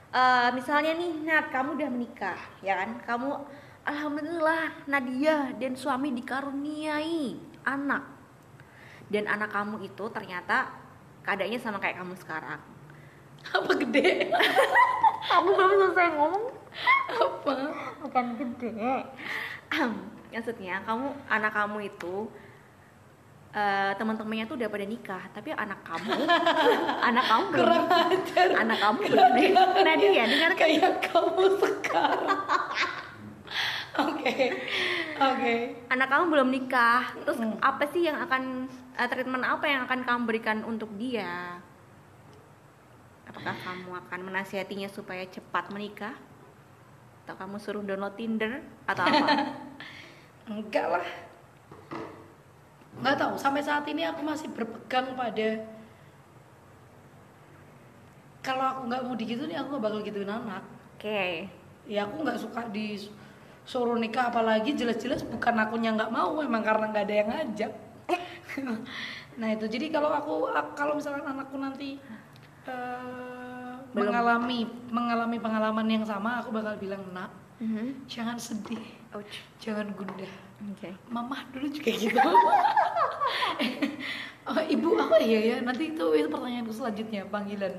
Eh, misalnya nih Nat kamu udah menikah ya kan kamu alhamdulillah Nadia dan suami dikaruniai anak dan anak kamu itu ternyata keadaannya sama kayak kamu sekarang Apa gede? *laughs* aku belum selesai ngomong Apa? bukan gede maksudnya kamu anak kamu itu eh, teman-temannya tuh udah pada nikah tapi anak kamu *laughs* anak kamu belum ajar. anak kamu belum nih Nadia dengar kan Kayak kamu sekarang. Oke. Oke. anak kamu belum nikah terus Mm. apa sih yang akan eh, treatment apa yang akan kamu berikan untuk dia apakah kamu akan menasihatinya supaya cepat menikah atau kamu suruh download Tinder atau apa *laughs* Enggak lah. Nggak tahu. Sampai saat ini aku masih berpegang pada kalau aku nggak mau digituin ya aku nggak bakal gituin anak. oke Ya aku nggak suka disuruh nikah apalagi jelas-jelas bukan akunya nggak mau emang karena nggak ada yang ngajak. *laughs* nah itu jadi kalau aku ak- kalau misalkan anakku nanti eh, Belum. mengalami mengalami pengalaman yang sama aku bakal bilang nak Mhm. jangan sedih Ouch. jangan gundah Oke. Mama dulu juga gitu. *laughs* oh, ibu apa iya ya? Nanti itu itu pertanyaanku selanjutnya panggilan.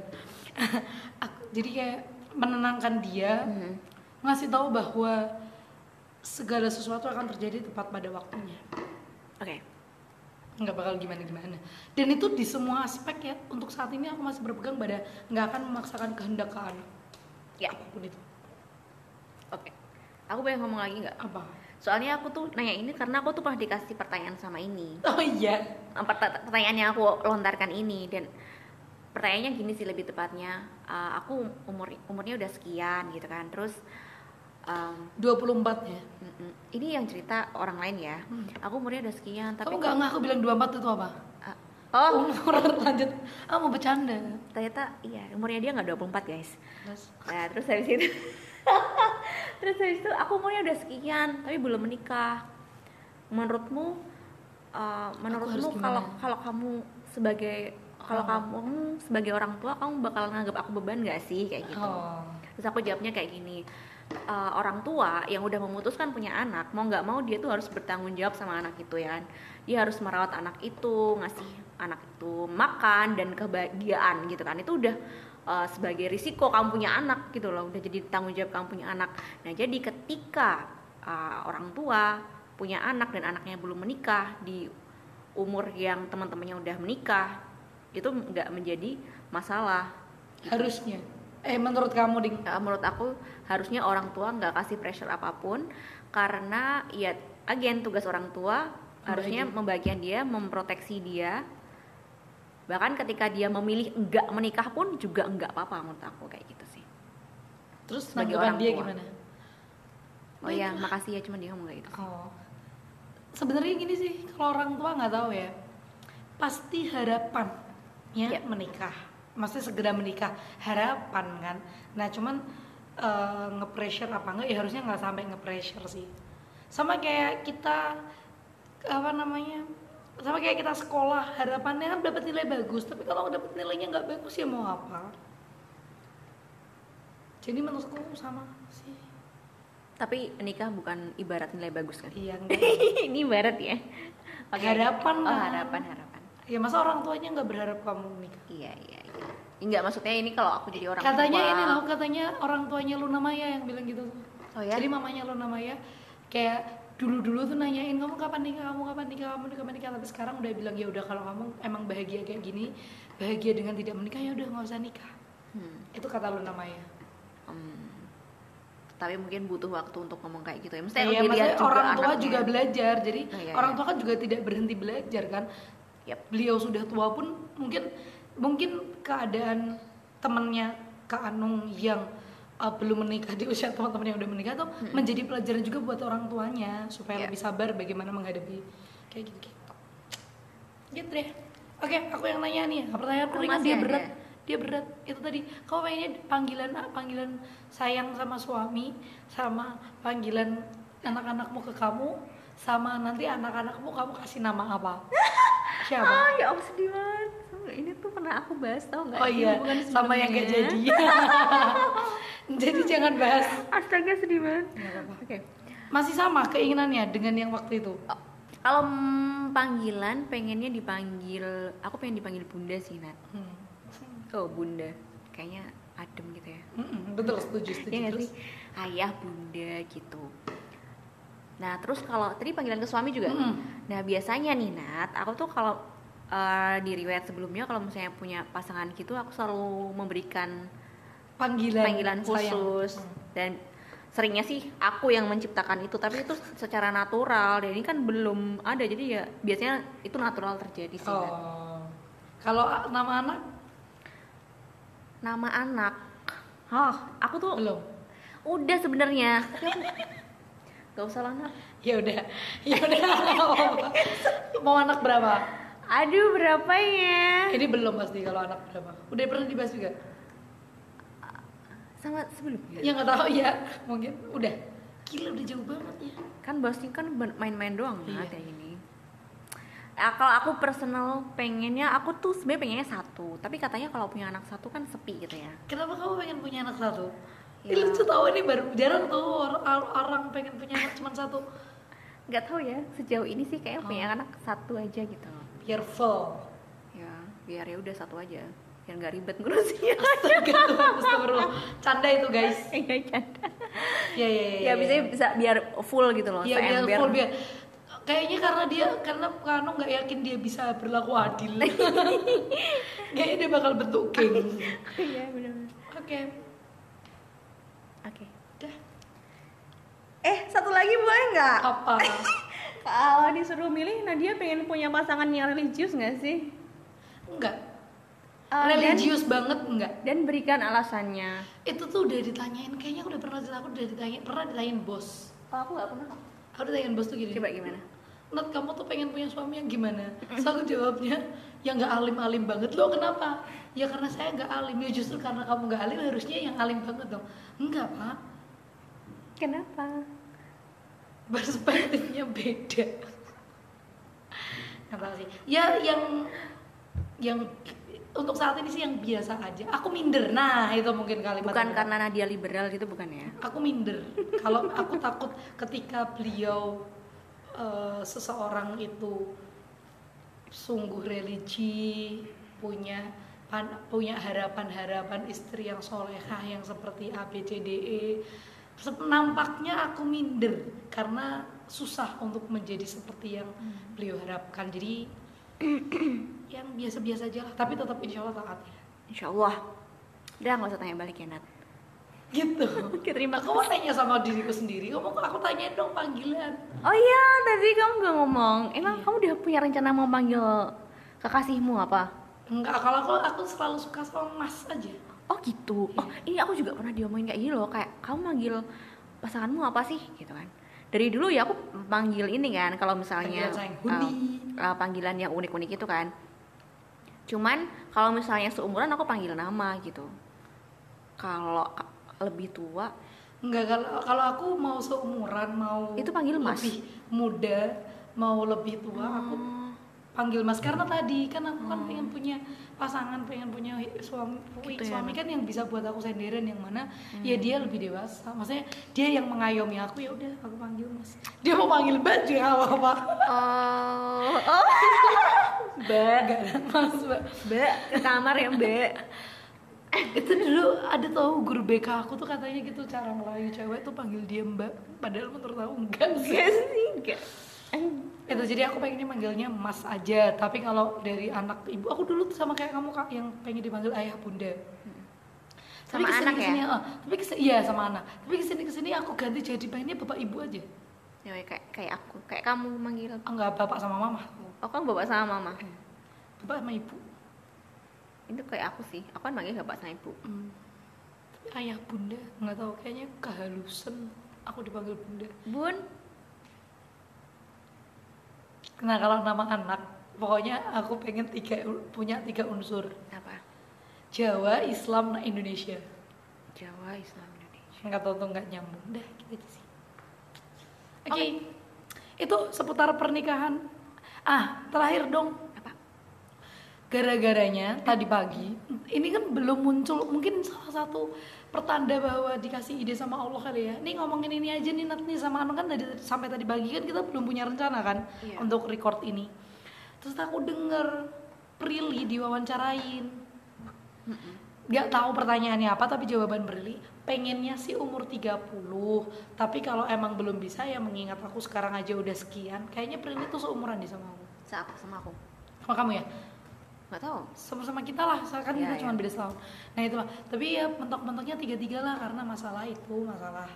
*laughs* Aku jadi kayak menenangkan dia, Mhm. ngasih tahu bahwa segala sesuatu akan terjadi tepat pada waktunya. Oke. Nggak bakal gimana-gimana. Dan itu di semua aspek ya. Untuk saat ini aku masih berpegang pada nggak akan memaksakan kehendak ke anak. Ya. Apa pun itu. Oke. Aku boleh ngomong lagi nggak? Apa? Soalnya aku tuh nanya ini karena aku tuh pernah dikasih pertanyaan sama ini. Oh iya. Pert- Pertanyaan yang aku lontarkan ini dan pertanyaannya gini sih lebih tepatnya uh, aku umur umurnya udah sekian gitu kan terus um, 24 ya mm-mm. ini yang cerita orang lain ya Hmm. aku umurnya udah sekian tapi kamu nggak ngaku bilang 24 itu apa uh, oh umur lanjut ah mau bercanda ternyata iya umurnya dia nggak 24 guys Terus, Nah, terus habis itu *laughs* terus habis itu aku umurnya udah sekian tapi belum menikah. Menurutmu uh, menurutmu kalau kalau kamu sebagai kalau Oh. kamu sebagai orang tua kamu bakal nganggap aku beban gak sih kayak gitu. oh Terus aku jawabnya kayak gini. "Eh, orang tua yang udah memutuskan punya anak mau nggak mau dia tuh harus bertanggung jawab sama anak itu ya kan? Dia harus merawat anak itu ngasih anak itu makan dan kebahagiaan gitu kan. Itu udah eh, sebagai risiko kamu punya anak gitu loh udah jadi tanggung jawab kamu punya anak. Nah jadi ketika eh, orang tua punya anak dan anaknya belum menikah di umur yang teman-temannya udah menikah itu nggak menjadi masalah. Harusnya eh menurut kamu ding Uh, menurut aku harusnya orang tua nggak kasih pressure apa pun karena ya again tugas orang tua harusnya membagian dia memproteksi dia. Bahkan ketika dia memilih enggak menikah pun juga enggak apa-apa menurut aku kayak gitu sih. Terus Sebagai tanggapan orang dia tua. gimana? Oh ya makasih ya cuma dia ngomong kayak gitu. Oh. Sebenarnya gini sih, kalau orang tua nggak tahu ya, pasti harapannya Ya. menikah, maksudnya segera menikah, harapan kan. Nah cuman eh, nge-pressure apa enggak ya harusnya nggak sampai nge-pressure sih. Sama kayak kita apa namanya, sama kayak kita sekolah harapannya kan dapat nilai bagus, tapi kalau dapat nilainya nggak bagus ya mau apa? Jadi menurutku sama sih. tapi nikah bukan ibarat nilai bagus kan Iya *laughs* enggak. ini ibarat ya Oke. Harapan oh lah. harapan harapan Ya masa orang tuanya nggak berharap kamu menikah? iya iya iya enggak maksudnya ini kalau aku jadi orang katanya tua ini loh, katanya orang tuanya Luna Maya yang bilang gitu tuh. oh ya Jadi mamanya Luna Maya kayak dulu-dulu tuh nanyain kamu kapan nikah, kamu kapan nikah, kamu kapan nikah, tapi sekarang udah bilang ya udah kalau kamu emang bahagia kayak gini, bahagia dengan tidak menikah ya udah nggak usah nikah. Hmm. Itu kata Luna Maya. Hmm. Tapi mungkin butuh waktu untuk ngomong kayak gitu ya. Mesti Iya, maksudnya orang tua juga belajar, jadi Oh, iya, orang iya. tua kan juga tidak berhenti belajar kan. Yap. Beliau sudah tua pun mungkin mungkin keadaan temennya Kak Anung yang uh, belum menikah di usia teman-teman yang udah menikah tuh menjadi pelajaran juga buat orang tuanya supaya Iya. lebih sabar bagaimana menghadapi kayak gitu gitu. Gitu deh. Oke, aku yang nanya nih. Pertanyaan Oh, ringan dia ada? berat. Dia berat. Itu tadi. Kamu pengennya panggilan panggilan sayang sama suami sama panggilan anak-anakmu ke kamu sama nanti anak-anakmu kamu kasih nama apa? *laughs* Siapa? Ah, ya Allah sedih banget. Pernah aku bahas tau nggak? Oh iya, bukan sama yang gak jadi. *laughs* jadi jangan bahas. Astaga sedih banget. Oke. Masih sama keinginannya dengan yang waktu itu. Oh, Kalau mm, panggilan pengennya dipanggil, aku pengen dipanggil bunda sih Nat. Hmm. Oh bunda, kayaknya adem gitu ya. Mm-mm, betul setuju setuju Iya nggak terus. sih? Ayah, bunda gitu. Nah terus kalau tadi panggilan ke suami juga. Mm-mm. Nah biasanya nih Nat, aku tuh kalau eh, di riwayat sebelumnya kalau misalnya punya pasangan gitu, aku selalu memberikan Panggilan, panggilan sayang. khusus Hmm. dan seringnya sih aku yang menciptakan itu, tapi itu secara natural dan ini kan belum ada jadi ya biasanya itu natural terjadi sih. Oh. Kalau nama anak Nama anak, oh aku tuh belum. udah sebenarnya. *laughs* Gak usah lah. Ya udah. Ya udah. *laughs* Mau anak berapa? Aduh berapa ya? Ini belum pasti kalau anak berapa. Udah pernah dibahas juga? Sama sebelumnya. Ya nggak tahu ya. Mungkin udah. Gila udah jauh banget ya. Kan bahasnya kan main-main doang Iya. Nat kayak gini. Nah, kalau aku personal pengennya aku tuh sebenarnya pengennya satu, tapi katanya kalau punya anak satu kan sepi gitu ya. Kenapa kamu pengen punya anak satu? Ya. Ini lucu tau ini baru jarang tuh or- or- orang pengen punya anak cuma satu. Nggak tahu ya sejauh ini sih kayak punya Oh. anak satu aja gitu. Biar full. Ya biar ya udah satu aja, biar nggak ribet ngurusnya. Astaga astagfirullah. Canda itu guys. Enggak *laughs* canda. Ya ya ya. Ya bisa bisa biar full gitu loh. Iya biar full biar. Kayaknya karena dia karena Kano nggak yakin dia bisa berlaku adil. *laughs* Kayaknya dia bakal bentuk geng. Iya benar. Oke. Oke. Dah. Eh satu lagi boleh nggak? Apa? *laughs* Kalau disuruh milih, Nadia pengen punya pasangan yang religius nggak sih? Enggak. Eh, religius banget enggak dan berikan alasannya itu tuh udah ditanyain kayaknya aku udah pernah aku udah ditanyain pernah ditanyain bos oh aku nggak pernah aku ditanyain bos tuh gini coba gimana Nat kamu tuh pengen punya suami yang gimana? Terus aku jawabnya yang nggak alim-alim banget loh kenapa? Ya karena saya nggak alim ya justru karena kamu nggak alim harusnya yang alim banget dong. Enggak pak, kenapa perspektifnya beda. Nggak tahu sih. Ya yang yang untuk saat ini sih yang biasa aja. Aku minder. Nah itu mungkin kalimat. bukan karena Nadia liberal gitu bukan ya aku minder kalau aku takut ketika beliau eh, seseorang itu sungguh religi punya pan- punya harapan-harapan istri yang solehah yang seperti A B C D E Se- nampaknya aku minder karena susah untuk menjadi seperti yang beliau harapkan. Jadi *clears throat* yang biasa-biasa aja lah. Tapi tetap insya Allah taat ya. Insya Allah. Udah nggak usah tanya balik ya Nat. Gitu. *laughs* Terima aku mau tanya sama diriku sendiri? Kamu aku tanyain dong panggilan? Oh iya, tadi kamu gak ngomong. Emang Iya. kamu udah punya rencana mau panggil kekasihmu apa? Enggak, kalau aku aku selalu suka sama Mas aja. Oh gitu. Oh ini aku juga pernah diomongin kayak gini loh. Kayak kamu manggil pasanganmu apa sih? Gitu kan. Dari dulu ya aku panggil ini kan. Kalau misalnya Panggilan uh, uh, panggilan yang unik-unik itu kan. Cuman kalau misalnya seumuran aku panggil nama gitu. Kalau ka- lebih tua, Enggak, kalau kalau aku mau seumuran, mau Itu panggil Mas? lebih muda, mau lebih tua, aku Hmm, panggil Mas karena tadi kan aku kan pengen punya pasangan, pengen punya suami, Gitu ya, suami Nak? kan yang bisa buat aku senderan yang mana ya dia lebih dewasa. Maksudnya dia yang mengayomi aku ya udah aku panggil Mas. Dia mau panggil Mbak juga nggak apa-apa. oh, *laughs* oh, Mbak, Mas Mbak. mbak ke kamar ya mbak. itu dulu ada tahu guru BK aku tuh katanya gitu cara ngelayu cewek tuh panggil dia mbak padahal menurut aku enggak sih Enggak sih, enggak. Itu jadi aku pengennya manggilnya mas aja tapi kalau dari anak ibu aku dulu tuh sama kayak kamu kak yang pengen dipanggil ayah bunda Sama anak ya? ke sini, eh, tapi ke sini, iya sama anak tapi ke sini ke sini aku ganti jadi pengennya bapak ibu aja Ya, kayak kayak aku, kayak kamu manggil. Ah, enggak bapak sama mama Oh, kan bapak sama mama. bapak sama ibu Itu kayak aku sih. Aku kan manggil bapak sama ibu. Hmm. Tapi ayah bunda nggak tahu kayaknya kehalusan aku dipanggil bunda Bun, Nah kalau nama anak, pokoknya aku pengen tiga punya tiga unsur apa? Jawa, Islam, nah Indonesia. Jawa, Islam, Indonesia. Nggak tahu tuh nggak nyambung, dah gitu aja sih. Oke, Oke. itu seputar pernikahan. Ah terakhir dong? Gara-garanya tadi pagi, ini kan belum muncul, mungkin salah satu pertanda bahwa dikasih ide sama Allah kali ya. Nih ngomongin ini aja nih Nat nih sama Anu kan tadi sampai tadi pagi kan kita belum punya rencana kan Iya. untuk record ini. Terus aku denger Prilly diwawancarain. Gak tahu pertanyaannya apa tapi jawaban Prilly pengennya sih umur 30 tapi kalau emang belum bisa ya mengingat aku sekarang aja udah sekian kayaknya Prilly tuh seumuran deh sama aku Sa aku sama aku. sama kamu ya Nggak tahu. sama-sama kita lah kan Iya, kita cuma iya. beda setahun. Nah itu lah tapi ya mentok-mentoknya tiga-tiga lah karena masalah itu masalah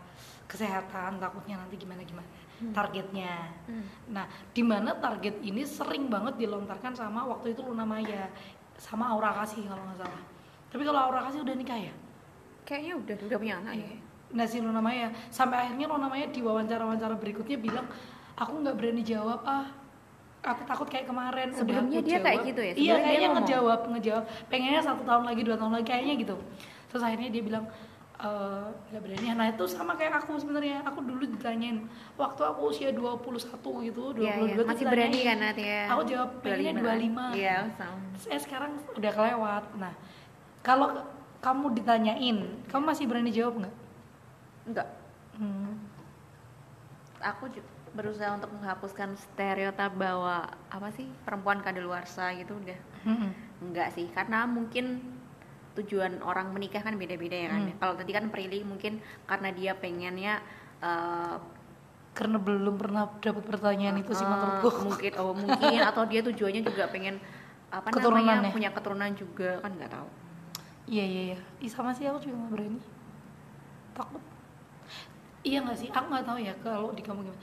kesehatan takutnya nanti gimana gimana targetnya. Hmm. nah di mana target ini sering banget dilontarkan sama waktu itu Luna Maya sama Aura Kasih kalau nggak salah. Tapi kalau Aura Kasih udah nikah ya? Kayaknya udah udah punya anak ya. nah si Luna Maya. Sampai akhirnya Luna Maya di wawancara-wawancara berikutnya bilang aku nggak berani jawab ah aku takut kayak kemarin Sebelumnya dia kayak jawab. gitu ya? iya kayaknya ngejawab ngejawab pengennya satu tahun lagi dua tahun lagi kayaknya gitu terus akhirnya dia bilang "Eh, nggak berani nah itu sama kayak aku sebenarnya aku dulu ditanyain waktu aku usia 21 gitu 22 Iya, iya. tuh Masih berani kan ya? aku jawab pengennya 25 Iya, sama. saya sekarang udah kelewat nah kalau kamu ditanyain kamu masih berani jawab nggak Enggak. hmm. Aku ju- berusaha untuk menghapuskan stereotip bahwa apa sih perempuan kadaluarsa gitu udah. Mm-mm. enggak sih karena mungkin tujuan orang menikah kan beda-beda ya kan. Hmm. kalau tadi kan Prilly mungkin karena dia pengennya eh, karena belum pernah dapat pertanyaan itu sih eh, menurutku. mungkin oh mungkin. *laughs* Atau dia tujuannya juga pengen apa Keturunan namanya ya? punya keturunan juga kan nggak tahu. Iya iya iya. Ih, sama sih aku juga nggak berani. Takut. Iya nggak sih? Aku nggak tahu ya kalau di kamu gimana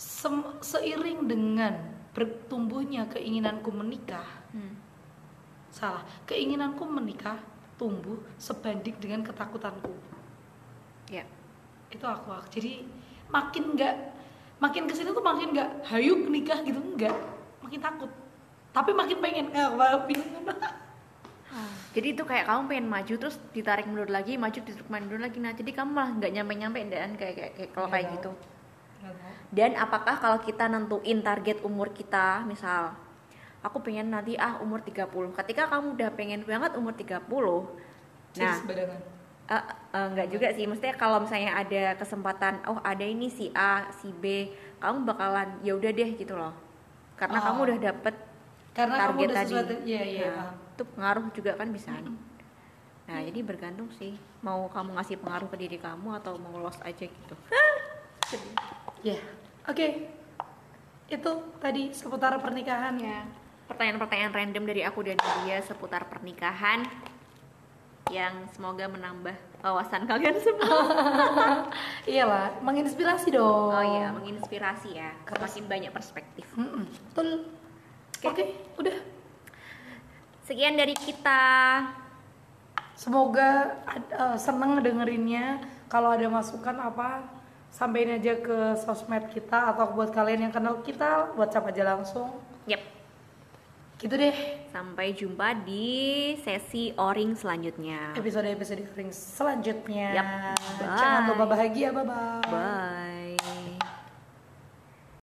Sem- seiring dengan bertumbuhnya keinginanku menikah Hmm. salah keinginanku menikah tumbuh sebanding dengan ketakutanku. Ya. Itu aku, aku. jadi makin nggak makin ke sini tuh makin nggak hayu nikah gitu enggak makin takut. Tapi makin pengen. Eh malah bingung. *laughs* Jadi itu kayak kamu pengen maju terus ditarik mundur lagi maju ditarik mundur lagi. Nah jadi kamu malah nggak nyampe nyampe dan kayak kayak, kayak kalau Nggak kayak gitu. Nggak. Dan apakah kalau kita nentuin target umur kita misal aku pengen nanti ah umur 30 ketika kamu udah pengen banget umur 30 nah Cheers, badangan. Eh, eh, nggak juga sih, maksudnya kalau misalnya ada kesempatan, oh ada ini si A, si B, kamu bakalan ya udah deh gitu loh, karena Oh. kamu udah dapet karena kamu target udah tadi. sesuatu iya iya Nah, paham. itu pengaruh juga kan bisa. Nah jadi bergantung sih, mau kamu ngasih pengaruh ke diri kamu atau mau lost aja gitu. *laughs* Ya, oke. Itu tadi seputar pernikahan Ya, pertanyaan-pertanyaan random dari aku dan dia seputar pernikahan yang semoga menambah wawasan kalian semua. *laughs* Iyalah, menginspirasi dong. Oh iya, menginspirasi ya, semakin banyak perspektif. Mm-mm, betul. Oke, udah. Sekian dari kita. Semoga eh, seneng dengerinnya. Kalau ada masukan apa, sampaikan aja ke sosmed kita atau buat kalian yang kenal kita, WhatsApp aja langsung. Yep, Gitu deh. sampai jumpa di sesi oring selanjutnya. Episode-episode ring selanjutnya. Yap. Jangan Bye. lupa bahagia, bye bye. Bye.